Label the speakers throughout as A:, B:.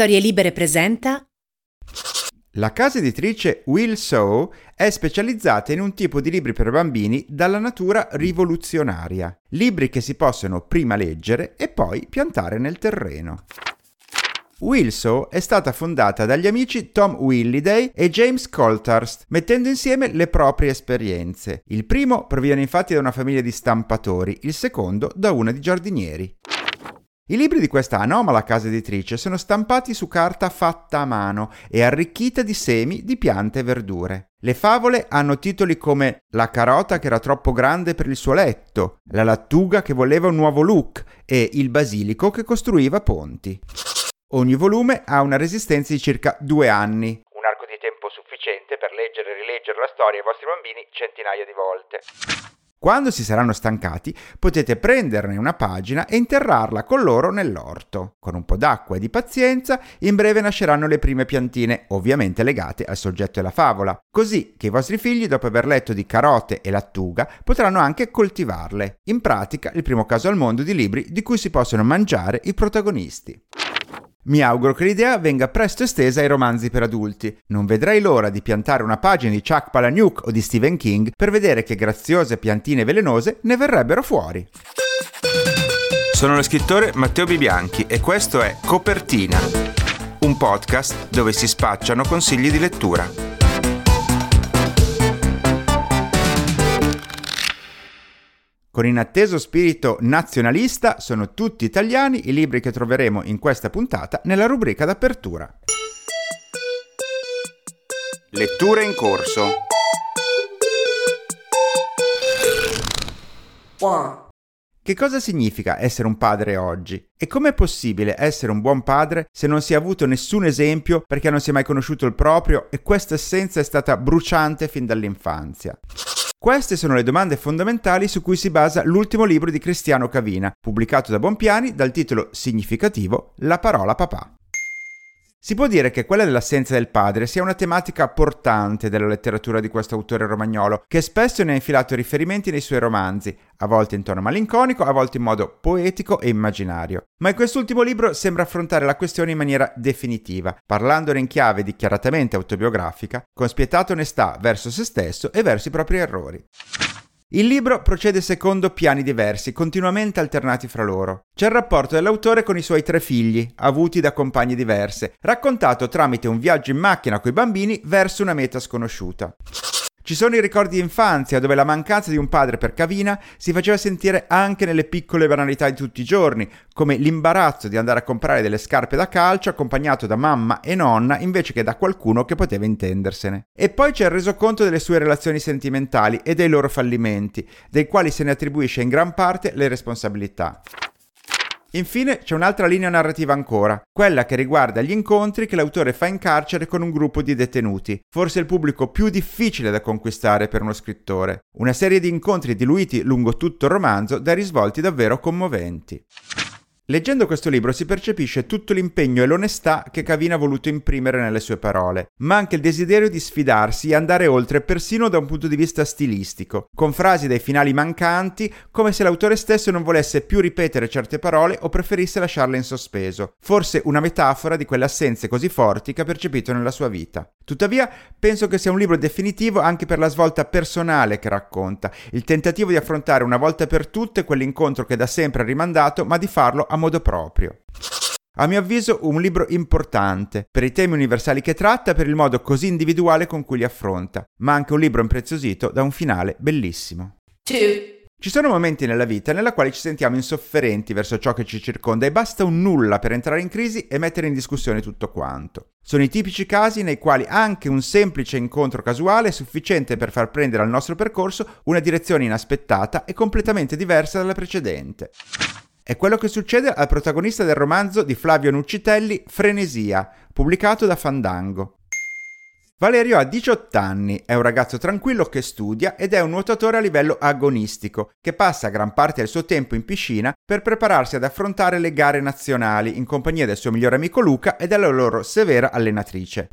A: Storie Libere presenta
B: La casa editrice Will Sow è specializzata in un tipo di libri per bambini dalla natura rivoluzionaria, libri che si possono prima leggere e poi piantare nel terreno. Wilsow è stata fondata dagli amici Tom Williday e James Colthurst, mettendo insieme le proprie esperienze. Il primo proviene infatti da una famiglia di stampatori, il secondo da una di giardinieri. I libri di questa anomala casa editrice sono stampati su carta fatta a mano e arricchita di semi di piante e verdure. Le favole hanno titoli come La carota che era troppo grande per il suo letto, La lattuga che voleva un nuovo look e Il basilico che costruiva ponti. Ogni volume ha una resistenza di circa due anni, un arco di tempo sufficiente per leggere e rileggere la storia ai vostri bambini centinaia di volte. Quando si saranno stancati, potete prenderne una pagina e interrarla con loro nell'orto. Con un po' d'acqua e di pazienza, in breve nasceranno le prime piantine, ovviamente legate al soggetto della favola, così che i vostri figli, dopo aver letto di carote e lattuga, potranno anche coltivarle. In pratica, il primo caso al mondo di libri di cui si possono mangiare i protagonisti. Mi auguro che l'idea venga presto estesa ai romanzi per adulti. Non vedrei l'ora di piantare una pagina di Chuck Palahniuk o di Stephen King per vedere che graziose piantine velenose ne verrebbero fuori.
C: Sono lo scrittore Matteo Bibianchi e questo è Copertina, un podcast dove si spacciano consigli di lettura.
B: Con inatteso spirito nazionalista sono tutti italiani i libri che troveremo in questa puntata nella rubrica d'apertura.
C: Letture in corso.
B: Che cosa significa essere un padre oggi? E com'è possibile essere un buon padre se non si è avuto nessun esempio perché non si è mai conosciuto il proprio e questa essenza è stata bruciante fin dall'infanzia? Queste sono le domande fondamentali su cui si basa l'ultimo libro di Cristiano Cavina, pubblicato da Bonpiani dal titolo significativo La parola papà. Si può dire che quella dell'assenza del padre sia una tematica portante della letteratura di questo autore romagnolo, che spesso ne ha infilato riferimenti nei suoi romanzi, a volte in tono malinconico, a volte in modo poetico e immaginario. Ma in quest'ultimo libro sembra affrontare la questione in maniera definitiva, parlandone in chiave dichiaratamente autobiografica, con spietata onestà verso se stesso e verso i propri errori. Il libro procede secondo piani diversi, continuamente alternati fra loro. C'è il rapporto dell'autore con i suoi tre figli, avuti da compagne diverse, raccontato tramite un viaggio in macchina coi bambini verso una meta sconosciuta. Ci sono i ricordi di infanzia dove la mancanza di un padre per Cavina si faceva sentire anche nelle piccole banalità di tutti i giorni, come l'imbarazzo di andare a comprare delle scarpe da calcio accompagnato da mamma e nonna invece che da qualcuno che poteva intendersene. E poi c'è il resoconto delle sue relazioni sentimentali e dei loro fallimenti, dei quali se ne attribuisce in gran parte le responsabilità. Infine c'è un'altra linea narrativa ancora, quella che riguarda gli incontri che l'autore fa in carcere con un gruppo di detenuti, forse il pubblico più difficile da conquistare per uno scrittore. Una serie di incontri diluiti lungo tutto il romanzo dai risvolti davvero commoventi. Leggendo questo libro si percepisce tutto l'impegno e l'onestà che Cavina ha voluto imprimere nelle sue parole, ma anche il desiderio di sfidarsi e andare oltre persino da un punto di vista stilistico, con frasi dai finali mancanti, come se l'autore stesso non volesse più ripetere certe parole o preferisse lasciarle in sospeso, forse una metafora di quelle assenze così forti che ha percepito nella sua vita. Tuttavia, penso che sia un libro definitivo anche per la svolta personale che racconta, il tentativo di affrontare una volta per tutte quell'incontro che da sempre ha rimandato, ma di farlo a modo proprio. A mio avviso un libro importante per i temi universali che tratta per il modo così individuale con cui li affronta, ma anche un libro impreziosito da un finale bellissimo. Two. Ci sono momenti nella vita nella quali ci sentiamo insofferenti verso ciò che ci circonda e basta un nulla per entrare in crisi e mettere in discussione tutto quanto. Sono i tipici casi nei quali anche un semplice incontro casuale è sufficiente per far prendere al nostro percorso una direzione inaspettata e completamente diversa dalla precedente. È quello che succede al protagonista del romanzo di Flavio Nuccitelli Frenesia, pubblicato da Fandango. Valerio ha 18 anni, è un ragazzo tranquillo che studia ed è un nuotatore a livello agonistico, che passa gran parte del suo tempo in piscina per prepararsi ad affrontare le gare nazionali in compagnia del suo migliore amico Luca e della loro severa allenatrice.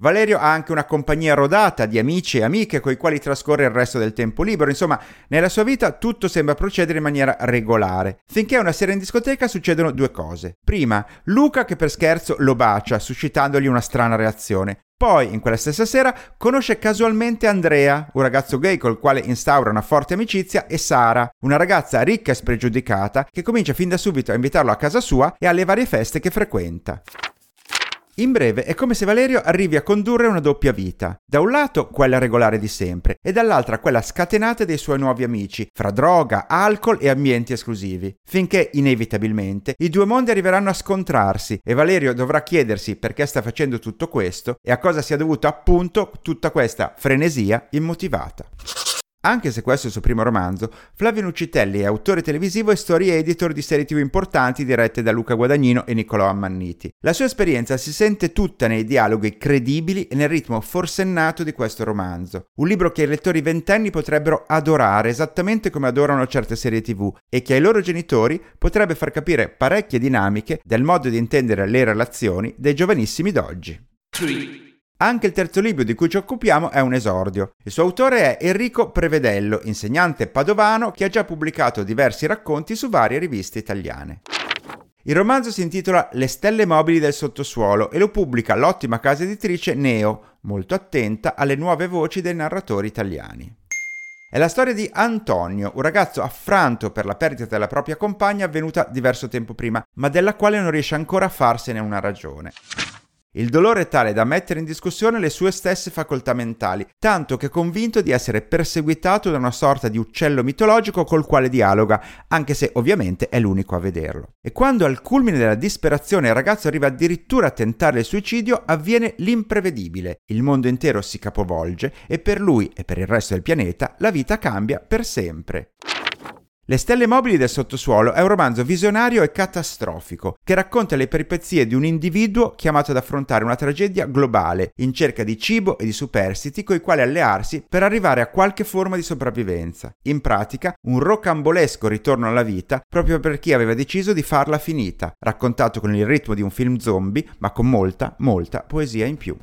B: Valerio ha anche una compagnia rodata di amici e amiche con i quali trascorre il resto del tempo libero, insomma, nella sua vita tutto sembra procedere in maniera regolare. Finché una sera in discoteca succedono due cose. Prima, Luca che per scherzo lo bacia, suscitandogli una strana reazione. Poi, in quella stessa sera, conosce casualmente Andrea, un ragazzo gay col quale instaura una forte amicizia, e Sara, una ragazza ricca e spregiudicata che comincia fin da subito a invitarlo a casa sua e alle varie feste che frequenta. In breve, è come se Valerio arrivi a condurre una doppia vita. Da un lato quella regolare di sempre e dall'altra quella scatenata dei suoi nuovi amici, fra droga, alcol e ambienti esclusivi. Finché, inevitabilmente, i due mondi arriveranno a scontrarsi e Valerio dovrà chiedersi perché sta facendo tutto questo e a cosa sia dovuta appunto tutta questa frenesia immotivata. Anche se questo è il suo primo romanzo, Flavio Nuccitelli è autore televisivo e story editor di serie tv importanti dirette da Luca Guadagnino e Niccolò Ammanniti. La sua esperienza si sente tutta nei dialoghi credibili e nel ritmo forsennato di questo romanzo. Un libro che i lettori ventenni potrebbero adorare esattamente come adorano certe serie tv e che ai loro genitori potrebbe far capire parecchie dinamiche del modo di intendere le relazioni dei giovanissimi d'oggi. 3. Anche il terzo libro di cui ci occupiamo è un esordio. Il suo autore è Enrico Prevedello, insegnante padovano che ha già pubblicato diversi racconti su varie riviste italiane. Il romanzo si intitola Le stelle mobili del sottosuolo e lo pubblica l'ottima casa editrice Neo, molto attenta alle nuove voci dei narratori italiani. È la storia di Antonio, un ragazzo affranto per la perdita della propria compagna avvenuta diverso tempo prima, ma della quale non riesce ancora a farsene una ragione. Il dolore è tale da mettere in discussione le sue stesse facoltà mentali, tanto che è convinto di essere perseguitato da una sorta di uccello mitologico col quale dialoga, anche se ovviamente è l'unico a vederlo. E quando al culmine della disperazione il ragazzo arriva addirittura a tentare il suicidio, avviene l'imprevedibile. Il mondo intero si capovolge e per lui e per il resto del pianeta la vita cambia per sempre. Le stelle mobili del sottosuolo è un romanzo visionario e catastrofico che racconta le peripezie di un individuo chiamato ad affrontare una tragedia globale in cerca di cibo e di superstiti coi quali allearsi per arrivare a qualche forma di sopravvivenza. In pratica, un rocambolesco ritorno alla vita proprio per chi aveva deciso di farla finita, raccontato con il ritmo di un film zombie ma con molta, molta poesia in più.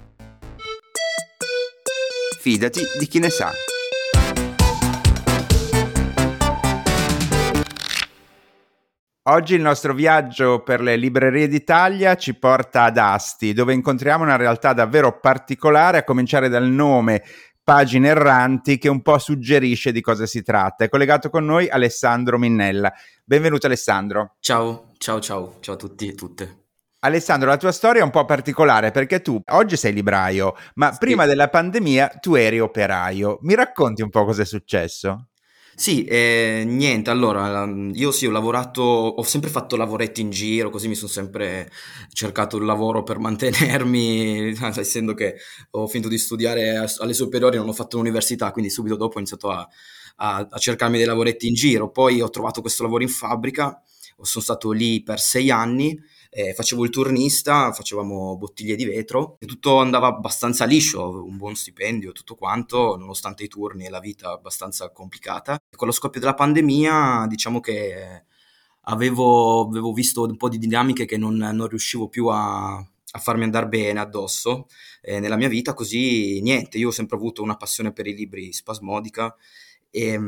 C: Fidati di chi ne sa.
B: Oggi il nostro viaggio per le librerie d'Italia ci porta ad Asti, dove incontriamo una realtà davvero particolare, a cominciare dal nome Pagine Erranti, che un po' suggerisce di cosa si tratta. È collegato con noi Alessandro Minnella. Benvenuto Alessandro.
A: Ciao, ciao, ciao, ciao a tutti e tutte.
B: Alessandro, la tua storia è un po' particolare perché tu oggi sei libraio, ma sì. prima della pandemia tu eri operaio. Mi racconti un po' cosa è successo?
A: Sì, eh, niente, allora, io sì, ho lavorato, ho sempre fatto lavoretti in giro, così mi sono sempre cercato un lavoro per mantenermi, essendo che ho finito di studiare alle superiori, non ho fatto l'università, quindi subito dopo ho iniziato a, a, a cercarmi dei lavoretti in giro. Poi ho trovato questo lavoro in fabbrica, sono stato lì per sei anni eh, facevo il turnista, facevamo bottiglie di vetro e tutto andava abbastanza liscio, un buon stipendio, tutto quanto, nonostante i turni e la vita abbastanza complicata. E con lo scoppio della pandemia, diciamo che avevo, avevo visto un po' di dinamiche che non, non riuscivo più a, a farmi andare bene addosso eh, nella mia vita, così niente, io ho sempre avuto una passione per i libri spasmodica e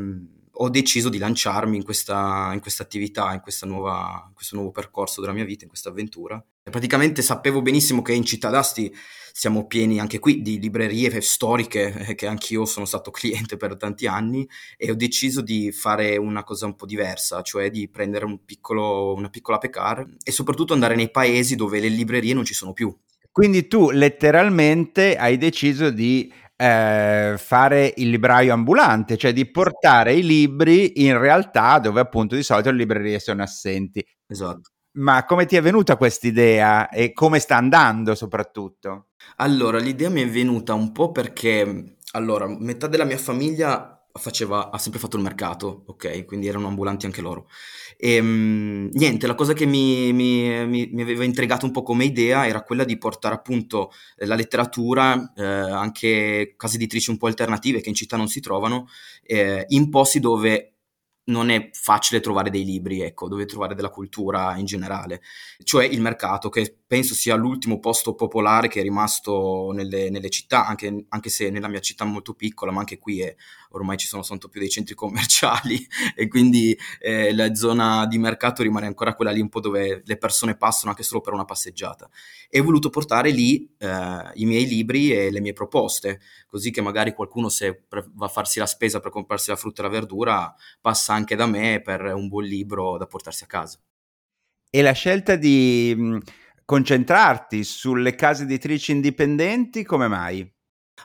A: ho deciso di lanciarmi in questa, in questa attività, in, questa nuova, in, questo nuovo percorso della mia vita, in questa avventura. Praticamente sapevo benissimo che in Città d'Asti siamo pieni anche qui di librerie storiche, eh, che anch'io sono stato cliente per tanti anni, e ho deciso di fare una cosa un po' diversa, cioè di prendere un piccolo, una piccola pecar e soprattutto andare nei paesi dove le librerie non ci sono più.
B: Quindi tu letteralmente hai deciso di eh, fare il libraio ambulante, cioè di portare i libri in realtà dove appunto di solito le librerie sono assenti.
A: Esatto.
B: Ma come ti è venuta questa idea e come sta andando soprattutto?
A: Allora, l'idea mi è venuta un po' perché, allora, metà della mia famiglia faceva, ha sempre fatto il mercato, ok? Quindi erano ambulanti anche loro. E ehm, niente, la cosa che mi, mi, mi, mi, aveva intrigato un po' come idea era quella di portare appunto la letteratura, eh, anche case editrici un po' alternative che in città non si trovano, eh, in posti dove non è facile trovare dei libri, ecco, dove trovare della cultura in generale, cioè il mercato, che penso sia l'ultimo posto popolare che è rimasto nelle, nelle città, anche, anche, se nella mia città molto piccola, ma anche qui è, ormai ci sono tanto più dei centri commerciali e quindi eh, la zona di mercato rimane ancora quella lì un po' dove le persone passano anche solo per una passeggiata. E ho voluto portare lì eh, i miei libri e le mie proposte, così che magari qualcuno se va a farsi la spesa per comprarsi la frutta e la verdura passa anche da me per un buon libro da portarsi a casa.
B: E la scelta di concentrarti sulle case editrici indipendenti, come mai?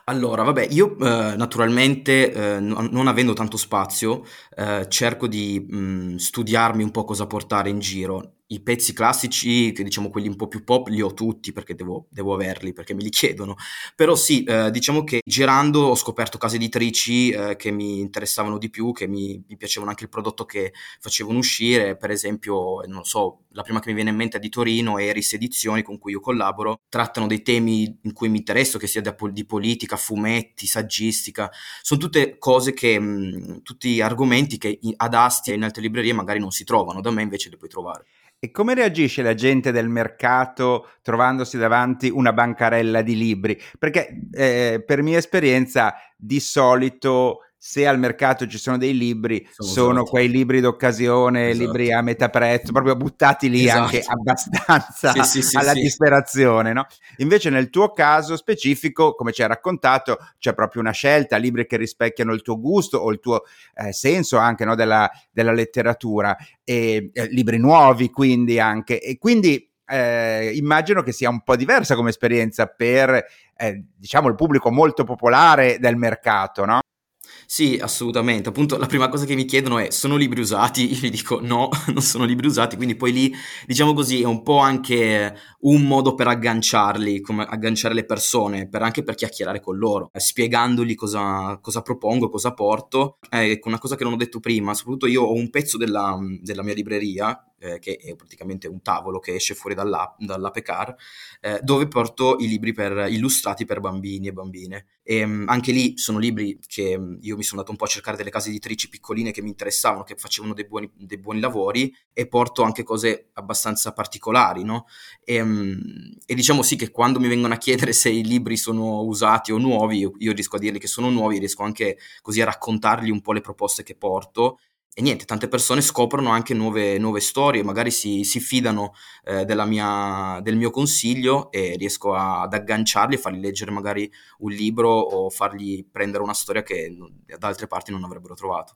A: Allora, vabbè, io eh, naturalmente, eh, non, non avendo tanto spazio, eh, cerco di mh, studiarmi un po' cosa portare in giro i pezzi classici, diciamo quelli un po' più pop, li ho tutti perché devo, devo averli, perché me li chiedono. Però sì, eh, diciamo che girando ho scoperto case editrici eh, che mi interessavano di più, che mi, mi, piacevano anche il prodotto che facevano uscire. Per esempio, non so, la prima che mi viene in mente è di Torino, Eris Edizioni, con cui io collaboro, trattano dei temi in cui mi interesso, che sia di politica, fumetti, saggistica. Sono tutte cose che, mh, tutti argomenti che ad Asti e in altre librerie magari non si trovano, da me invece li puoi trovare.
B: E come reagisce la gente del mercato trovandosi davanti una bancarella di libri? Perché eh, per mia esperienza di solito se al mercato ci sono dei libri, sono, sono quei libri d'occasione, esatto. libri a metà prezzo, proprio buttati lì esatto. anche abbastanza sì, sì, sì, alla disperazione. No? Invece nel tuo caso specifico, come ci hai raccontato, c'è proprio una scelta, libri che rispecchiano il tuo gusto o il tuo eh, senso anche no, della, della, letteratura, e, eh, libri nuovi quindi anche. E quindi eh, immagino che sia un po' diversa come esperienza per eh, diciamo il pubblico molto popolare del mercato, no?
A: Sì, assolutamente. Appunto, la prima cosa che mi chiedono è: sono libri usati? Io gli dico no, non sono libri usati. Quindi poi lì, diciamo così, è un po' anche un modo per agganciarli, come agganciare le persone, per anche per chiacchierare con loro, eh, spiegandogli cosa, cosa propongo, cosa porto. Eh, ecco, una cosa che non ho detto prima, soprattutto io ho un pezzo della, della mia libreria eh, che è praticamente un tavolo che esce fuori dall'app, dall'APECAR, eh, dove porto i libri per, illustrati per bambini e bambine. E um, anche lì sono libri che um, io mi sono andato un po' a cercare delle case editrici piccoline che mi interessavano, che facevano dei buoni, dei buoni lavori e porto anche cose abbastanza particolari, no? E, um, e, diciamo sì che quando mi vengono a chiedere se i libri sono usati o nuovi, io, io riesco a dirgli che sono nuovi, riesco anche così a raccontargli un po' le proposte che porto e niente, tante persone scoprono anche nuove, nuove storie, magari si, si fidano eh, mia, del mio consiglio e riesco a, ad agganciarli e fargli leggere magari un libro o fargli prendere una storia che da altre parti non avrebbero trovato.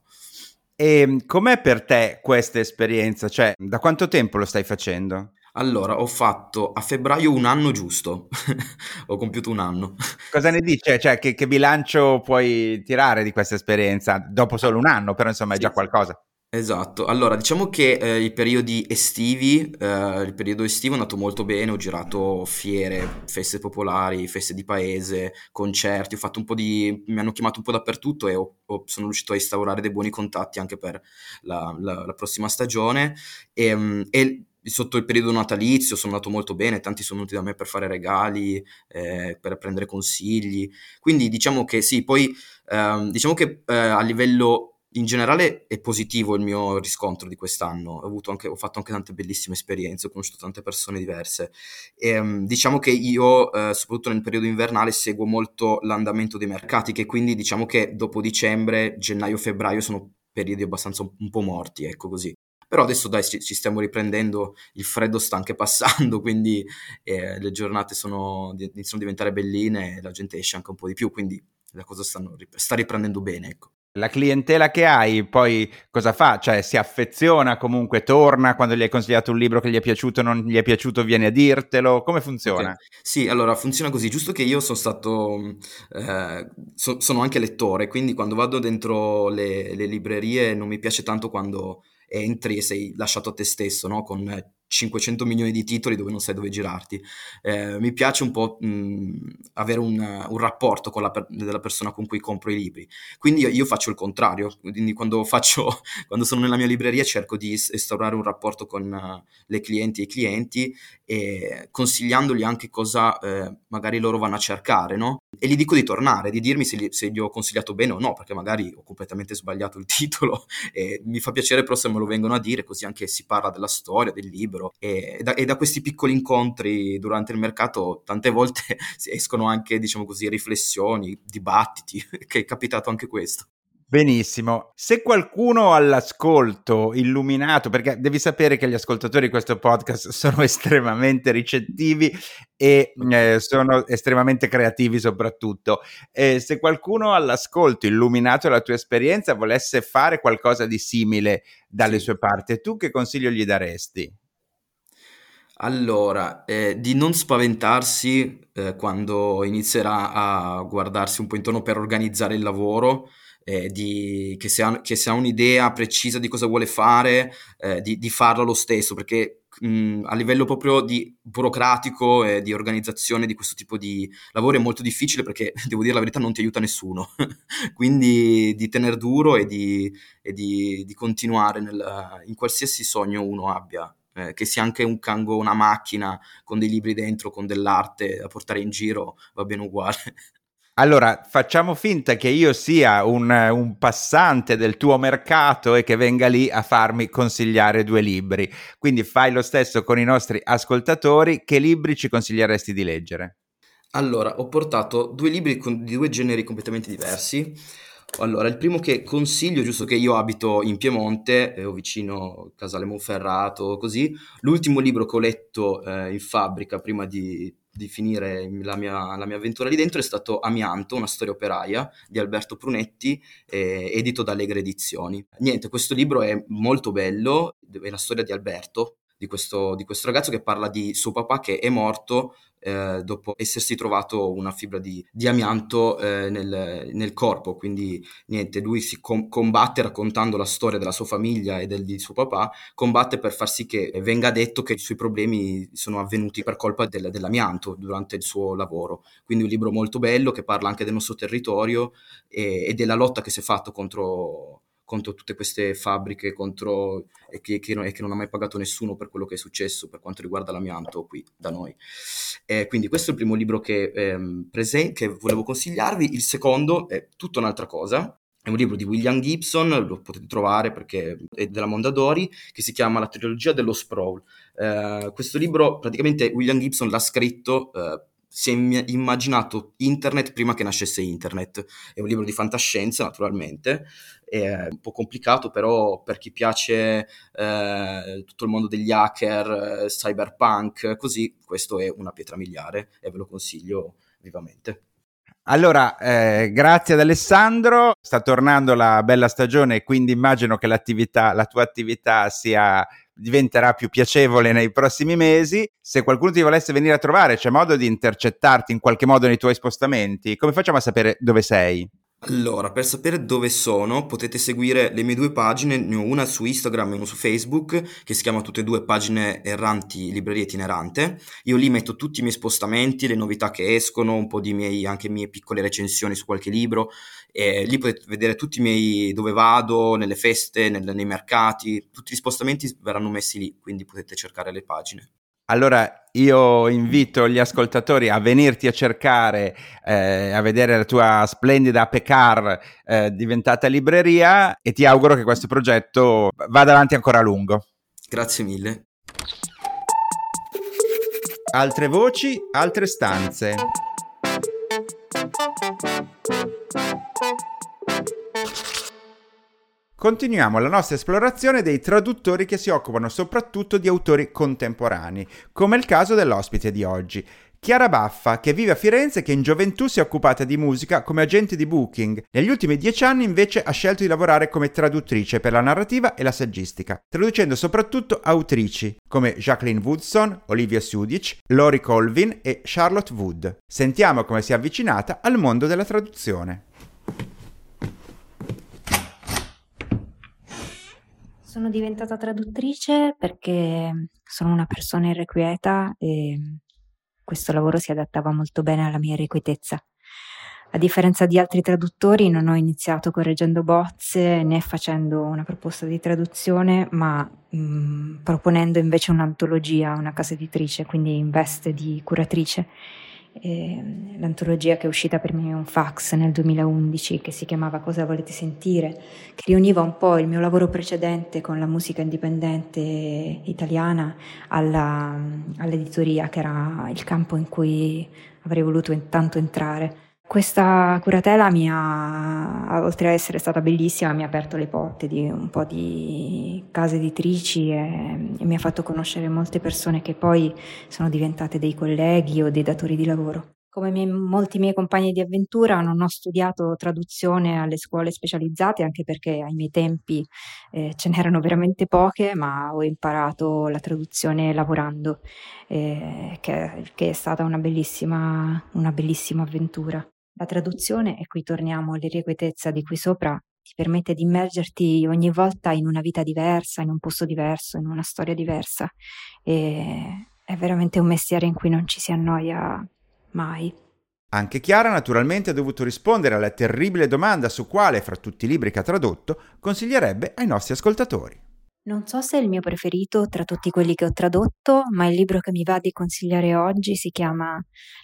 B: E ehm, com'è per te questa esperienza? Cioè, da quanto tempo lo stai facendo?
A: Allora, ho fatto a febbraio un anno giusto, ho compiuto un anno.
B: Cosa ne dici? Cioè, che, che, bilancio puoi tirare di questa esperienza? Dopo solo un anno, però insomma è già qualcosa.
A: Esatto, allora diciamo che eh, i periodi estivi, eh, il periodo estivo è andato molto bene, ho girato fiere, feste popolari, feste di paese, concerti, ho fatto un po' di, mi hanno chiamato un po' dappertutto e ho, ho, sono riuscito a instaurare dei buoni contatti anche per la, la, la prossima stagione e, ehm, e sotto il periodo natalizio sono andato molto bene, tanti sono venuti da me per fare regali, eh, per prendere consigli, quindi diciamo che sì, poi ehm, diciamo che eh, a livello in generale è positivo il mio riscontro di quest'anno, ho, anche, ho, fatto anche tante bellissime esperienze, ho conosciuto tante persone diverse. E um, diciamo che io, eh, soprattutto nel periodo invernale, seguo molto l'andamento dei mercati, che quindi diciamo che dopo dicembre, gennaio, febbraio sono periodi abbastanza un po' morti, ecco così. Però adesso dai, ci, ci, stiamo riprendendo, il freddo sta anche passando, quindi eh, le giornate sono, iniziano a diventare belline e la gente esce anche un po' di più, quindi la cosa stanno, sta riprendendo bene, ecco.
B: La clientela che hai poi cosa fa? Cioè si affeziona comunque, torna quando gli hai consigliato un libro che gli è piaciuto, non gli è piaciuto, viene a dirtelo? Come funziona? Okay.
A: Sì, allora funziona così, giusto che io sono stato, eh, so, sono anche lettore, quindi quando vado dentro le, le librerie non mi piace tanto quando entri e sei lasciato a te stesso, no? con 500 milioni di titoli dove non sai dove girarti. Eh, mi piace un po' mh, avere un, un, rapporto con la per- della persona con cui compro i libri. Quindi io, io faccio il contrario, quindi quando, faccio, quando, sono nella mia libreria cerco di instaurare un rapporto con uh, le clienti e i clienti e consigliandogli anche cosa eh, magari loro vanno a cercare, no? E gli dico di tornare, di dirmi se gli, se gli ho consigliato bene o no, perché magari ho completamente sbagliato il titolo e mi fa piacere però se me lo vengono a dire, così anche si parla della storia, del libro e da, e da questi piccoli incontri durante il mercato tante volte escono anche, diciamo così, riflessioni, dibattiti, che è capitato anche questo.
B: Benissimo. Se qualcuno all'ascolto illuminato, perché devi sapere che gli ascoltatori di questo podcast sono estremamente ricettivi e eh, sono estremamente creativi soprattutto. Eh, se qualcuno all'ascolto illuminato dalla tua esperienza volesse fare qualcosa di simile dalle sue parti, tu che consiglio gli daresti?
A: Allora, eh, di non spaventarsi eh, quando inizierà a guardarsi un po' intorno per organizzare il lavoro, eh, di, che, se ha, che, se ha, un'idea precisa di cosa vuole fare, eh, di, di farlo lo stesso, perché mh, a livello proprio di burocratico e di organizzazione di questo tipo di lavoro è molto difficile perché, devo dire la verità, non ti aiuta nessuno. Quindi di tenere duro e di, e di, continuare nel, in qualsiasi sogno uno abbia eh, che sia anche un cango, una macchina con dei libri dentro, con dell'arte da portare in giro, va bene uguale.
B: Allora, facciamo finta che io sia un, un, passante del tuo mercato e che venga lì a farmi consigliare due libri. Quindi fai lo stesso con i nostri ascoltatori. Che libri ci consiglieresti di leggere?
A: Allora, ho portato due libri con, di due generi completamente diversi. Allora, il primo che consiglio, giusto che io abito in Piemonte, eh, ho vicino Casale Monferrato, così, l'ultimo libro che ho letto eh, in fabbrica prima di, di finire la mia, la mia, avventura lì dentro è stato Amianto, una storia operaia di Alberto Prunetti, eh, edito da Allegre Edizioni. Niente, questo libro è molto bello, è la storia di Alberto, di questo, di questo ragazzo che parla di suo papà che è morto eh, dopo essersi trovato una fibra di, di amianto eh, nel, nel, corpo. Quindi niente, lui si com- combatte raccontando la storia della sua famiglia e del, di suo papà, combatte per far sì che venga detto che i suoi problemi sono avvenuti per colpa del, dell'amianto durante il suo lavoro. Quindi un libro molto bello che parla anche del nostro territorio e, e della lotta che si è fatto contro contro tutte queste fabbriche contro, e, che, che non, e, che, non, ha mai pagato nessuno per quello che è successo per quanto riguarda l'amianto qui da noi. Eh, quindi questo è il primo libro che, ehm, presen- che volevo consigliarvi. Il secondo è tutta un'altra cosa, è un libro di William Gibson, lo potete trovare perché è della Mondadori, che si chiama La trilogia dello sprawl. Eh, questo libro praticamente William Gibson l'ha scritto eh, si è immaginato internet prima che nascesse internet. È un libro di fantascienza, naturalmente, è un po' complicato, però per chi piace eh, tutto il mondo degli hacker, eh, cyberpunk, così, questo è una pietra miliare e ve lo consiglio vivamente.
B: Allora, eh, grazie ad Alessandro, sta tornando la bella stagione, quindi immagino che la tua attività sia diventerà più piacevole nei prossimi mesi. Se qualcuno ti volesse venire a trovare, c'è modo di intercettarti in qualche modo nei tuoi spostamenti? Come facciamo a sapere dove sei?
A: Allora, per sapere dove sono potete seguire le mie due pagine, ne ho una su Instagram e una su Facebook, che si chiama tutte e due pagine erranti libreria itinerante. Io lì metto tutti i miei spostamenti, le novità che escono, un po' di miei, anche mie piccole recensioni su qualche libro. E lì potete vedere tutti i miei dove vado, nelle feste, nel, nei mercati, tutti gli spostamenti verranno messi lì, quindi potete cercare le pagine.
B: Allora io invito gli ascoltatori a venirti a cercare, eh, a vedere la tua splendida Pecar eh, diventata libreria e ti auguro che questo progetto vada avanti ancora a lungo.
A: Grazie mille.
B: Altre voci, altre stanze. Continuiamo la nostra esplorazione dei traduttori che si occupano soprattutto di autori contemporanei, come il caso dell'ospite di oggi, Chiara Baffa, che vive a Firenze e che in gioventù si è occupata di musica come agente di booking. Negli ultimi dieci anni invece ha scelto di lavorare come traduttrice per la narrativa e la saggistica, traducendo soprattutto autrici come Jacqueline Woodson, Olivia Sudic, Lori Colvin e Charlotte Wood. Sentiamo come si è avvicinata al mondo della traduzione.
D: Sono diventata traduttrice perché sono una persona irrequieta e questo lavoro si adattava molto bene alla mia irrequietezza. A differenza di altri traduttori non ho iniziato correggendo bozze né facendo una proposta di traduzione, ma mh, mm, proponendo invece un'antologia a una casa editrice, quindi in veste di curatrice eh, l'antologia che è uscita per me un fax nel 2011 che si chiamava Cosa volete sentire, che riuniva un po' il mio lavoro precedente con la musica indipendente italiana alla, all'editoria, che era il campo in cui avrei voluto intanto entrare. Questa curatela mi ha, oltre ad essere stata bellissima, mi ha aperto le porte di un po' di case editrici e, e mi ha fatto conoscere molte persone che poi sono diventate dei colleghi o dei datori di lavoro. Come miei, molti miei compagni di avventura non ho studiato traduzione alle scuole specializzate anche perché ai miei tempi eh, ce n'erano veramente poche, ma ho imparato la traduzione lavorando, eh, che, che, è stata una bellissima, una bellissima avventura. La traduzione, e qui torniamo all'irrequietezza di qui sopra, ti permette di immergerti ogni volta in una vita diversa, in un posto diverso, in una storia diversa. E è veramente un mestiere in cui non ci si annoia mai.
B: Anche Chiara naturalmente ha dovuto rispondere alla terribile domanda su quale fra tutti i libri che ha tradotto consiglierebbe ai nostri ascoltatori.
D: Non so se è il mio preferito tra tutti quelli che ho tradotto, ma il libro che mi va di consigliare oggi si chiama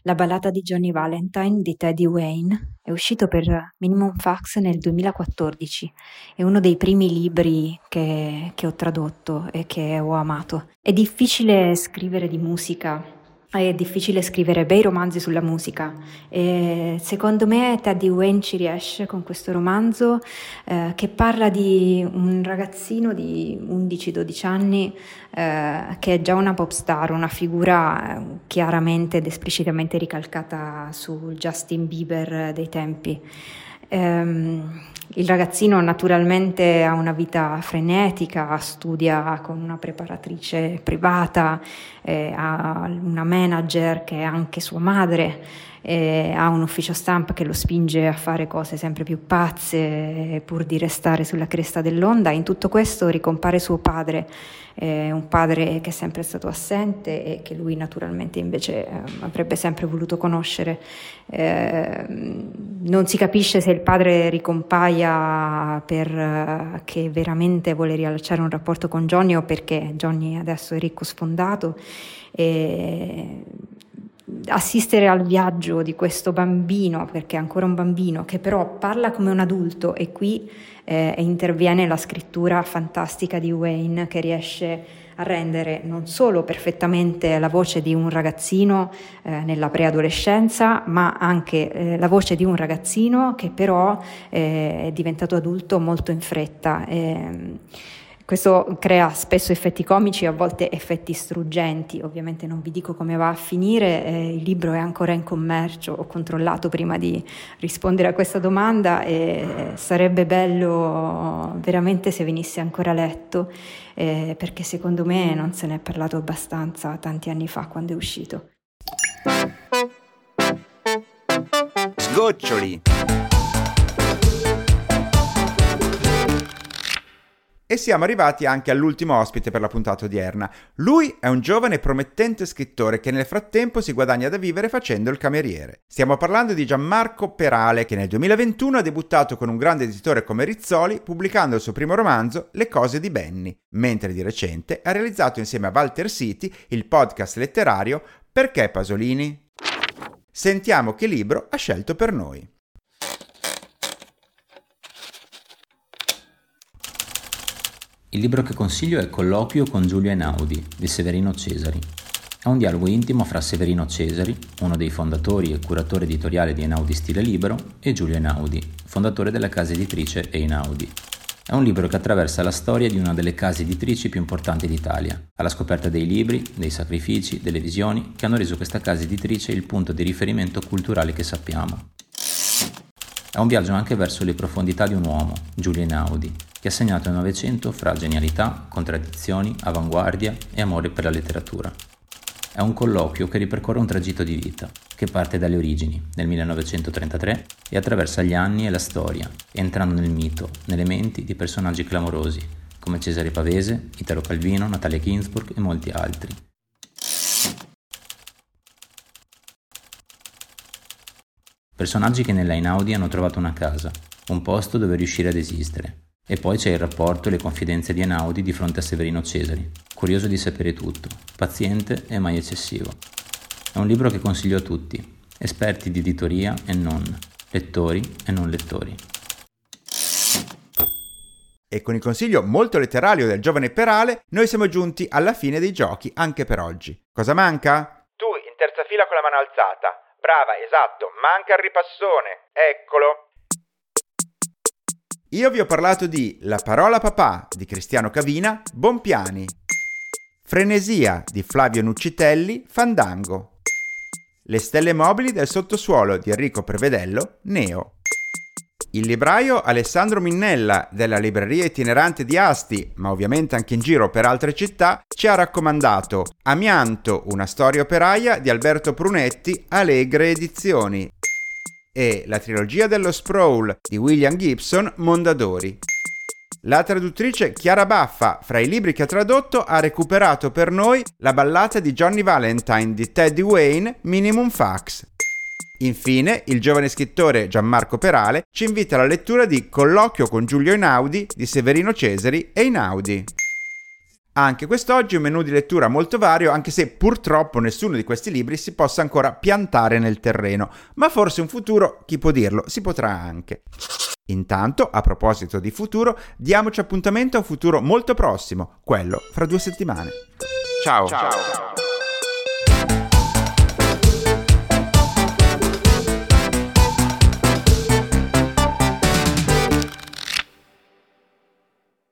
D: La ballata di Johnny Valentine di Teddy Wayne. È uscito per Minimum Fax nel 2014. È uno dei primi libri che, che ho tradotto e che ho amato. È difficile scrivere di musica è difficile scrivere bei romanzi sulla musica e secondo me Teddy Wayne ci riesce con questo romanzo eh, che parla di un ragazzino di 11-12 anni eh, che è già una pop star, una figura eh, chiaramente ed esplicitamente ricalcata su Justin Bieber dei tempi. Um, il ragazzino naturalmente ha una vita frenetica, studia con una preparatrice privata, eh, ha una manager che è anche sua madre, eh, ha un ufficio stampa che lo spinge a fare cose sempre più pazze pur di restare sulla cresta dell'onda. In tutto questo ricompare suo padre, eh, un padre che è sempre stato assente e che lui naturalmente invece eh, avrebbe sempre voluto conoscere. Eh, non si capisce se il padre ricompaia perché veramente vuole riallacciare un rapporto con Johnny o perché Johnny adesso è ricco sfondato. E assistere al viaggio di questo bambino, perché è ancora un bambino, che però parla come un adulto e qui eh, interviene la scrittura fantastica di Wayne che riesce a rendere non solo perfettamente la voce di un ragazzino eh, nella preadolescenza, ma anche eh, la voce di un ragazzino che però eh, è diventato adulto molto in fretta. Questo crea spesso effetti comici, a volte effetti struggenti. Ovviamente non vi dico come va a finire, eh, il libro è ancora in commercio, ho controllato prima di rispondere a questa domanda e sarebbe bello veramente se venisse ancora letto, eh, perché secondo me non se ne è parlato abbastanza tanti anni fa quando è uscito.
B: Sgoccioli! E siamo arrivati anche all'ultimo ospite per la puntata odierna. Lui è un giovane e promettente scrittore che nel frattempo si guadagna da vivere facendo il cameriere. Stiamo parlando di Gianmarco Perale che nel 2021 ha debuttato con un grande editore come Rizzoli pubblicando il suo primo romanzo Le cose di Benny, mentre di recente ha realizzato insieme a Walter City il podcast letterario Perché Pasolini? Sentiamo che libro ha scelto per noi.
E: Il libro che consiglio è Colloquio con Giulio Einaudi di Severino Cesari. È un dialogo intimo fra Severino Cesari, uno dei fondatori e curatore editoriale di Einaudi Stile Libero, e Giulio Einaudi, fondatore della casa editrice Einaudi. È un libro che attraversa la storia di una delle case editrici più importanti d'Italia, alla scoperta dei libri, dei sacrifici, delle visioni che hanno reso questa casa editrice il punto di riferimento culturale che sappiamo. È un viaggio anche verso le profondità di un uomo, Giulio Einaudi, che ha segnato il Novecento fra genialità, contraddizioni, avanguardia e amore per la letteratura. È un colloquio che ripercorre un tragitto di vita, che parte dalle origini, nel 1933, e attraversa gli anni e la storia, entrando nel mito, nelle menti di personaggi clamorosi, come Cesare Pavese, Italo Calvino, Natalia Ginsburg e molti altri. Personaggi che nella Inaudi hanno trovato una casa, un posto dove riuscire ad esistere. E poi c'è il rapporto e le confidenze di Einaudi di fronte a Severino Cesari, curioso di sapere tutto, paziente e mai eccessivo. È un libro che consiglio a tutti, esperti di editoria e non, lettori e non lettori.
B: E con il consiglio molto letterario del giovane Perale, noi siamo giunti alla fine dei giochi anche per oggi. Cosa manca?
C: Tu in terza fila con la mano alzata. Brava, esatto, manca il ripassone. Eccolo.
B: Io vi ho parlato di La parola papà di Cristiano Cavina, Bompiani. Frenesia di Flavio Nuccitelli, Fandango. Le stelle mobili del sottosuolo di Enrico Prevedello, Neo. Il libraio Alessandro Minnella della libreria itinerante di Asti, ma ovviamente anche in giro per altre città, ci ha raccomandato Amianto, una storia operaia di Alberto Prunetti, Allegre Edizioni e la trilogia dello Sprawl di William Gibson, Mondadori. La traduttrice Chiara Baffa, fra i libri che ha tradotto, ha recuperato per noi la ballata di Johnny Valentine di Teddy Wayne, Minimum Fax. Infine, il giovane scrittore Gianmarco Perale ci invita alla lettura di Colloquio con Giulio Einaudi di Severino Cesari e Einaudi. Anche quest'oggi un menù di lettura molto vario, anche se purtroppo nessuno di questi libri si possa ancora piantare nel terreno, ma forse in futuro, chi può dirlo, si potrà anche. Intanto, a proposito di futuro, diamoci appuntamento a un futuro molto prossimo, quello fra due settimane.
C: Ciao. Ciao.